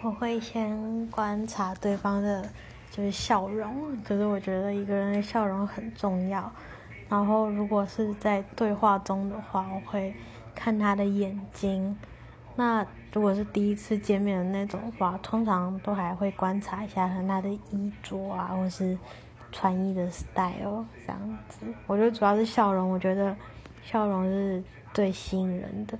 我会先观察对方的就是笑容，可是我觉得一个人的笑容很重要，然后如果是在对话中的话，我会看他的眼睛。那如果是第一次见面的那种话，通常都还会观察一下他的衣着啊，或是穿衣的 style 这样子，我觉得主要是笑容，我觉得笑容是最吸引人的。